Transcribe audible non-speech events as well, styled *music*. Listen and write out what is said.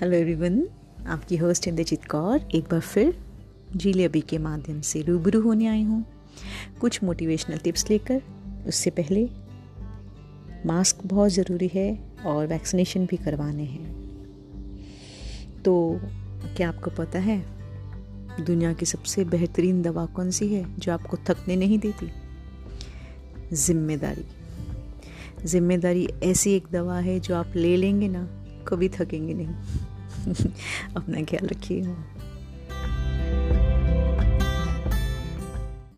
Hello everyone आपकी host Indrajit Kaur, एक बार फिर जीले अभी के माध्यम से रूबरू होने आई हूँ। कुछ मोटिवेशनल टिप्स लेकर, उससे पहले मास्क बहुत ज़रूरी है और वैक्सीनेशन भी करवाने हैं। तो क्या आपको पता है, दुनिया की सबसे बेहतरीन दवा कौन सी है जो आपको थकने नहीं देती? ज़िम्मेदारी। ज़िम्मेदारी ऐसी एक दवा है जो आप ले लेंगे ना, कभी थकेंगे नहीं। *laughs* अपना ख्याल रखिए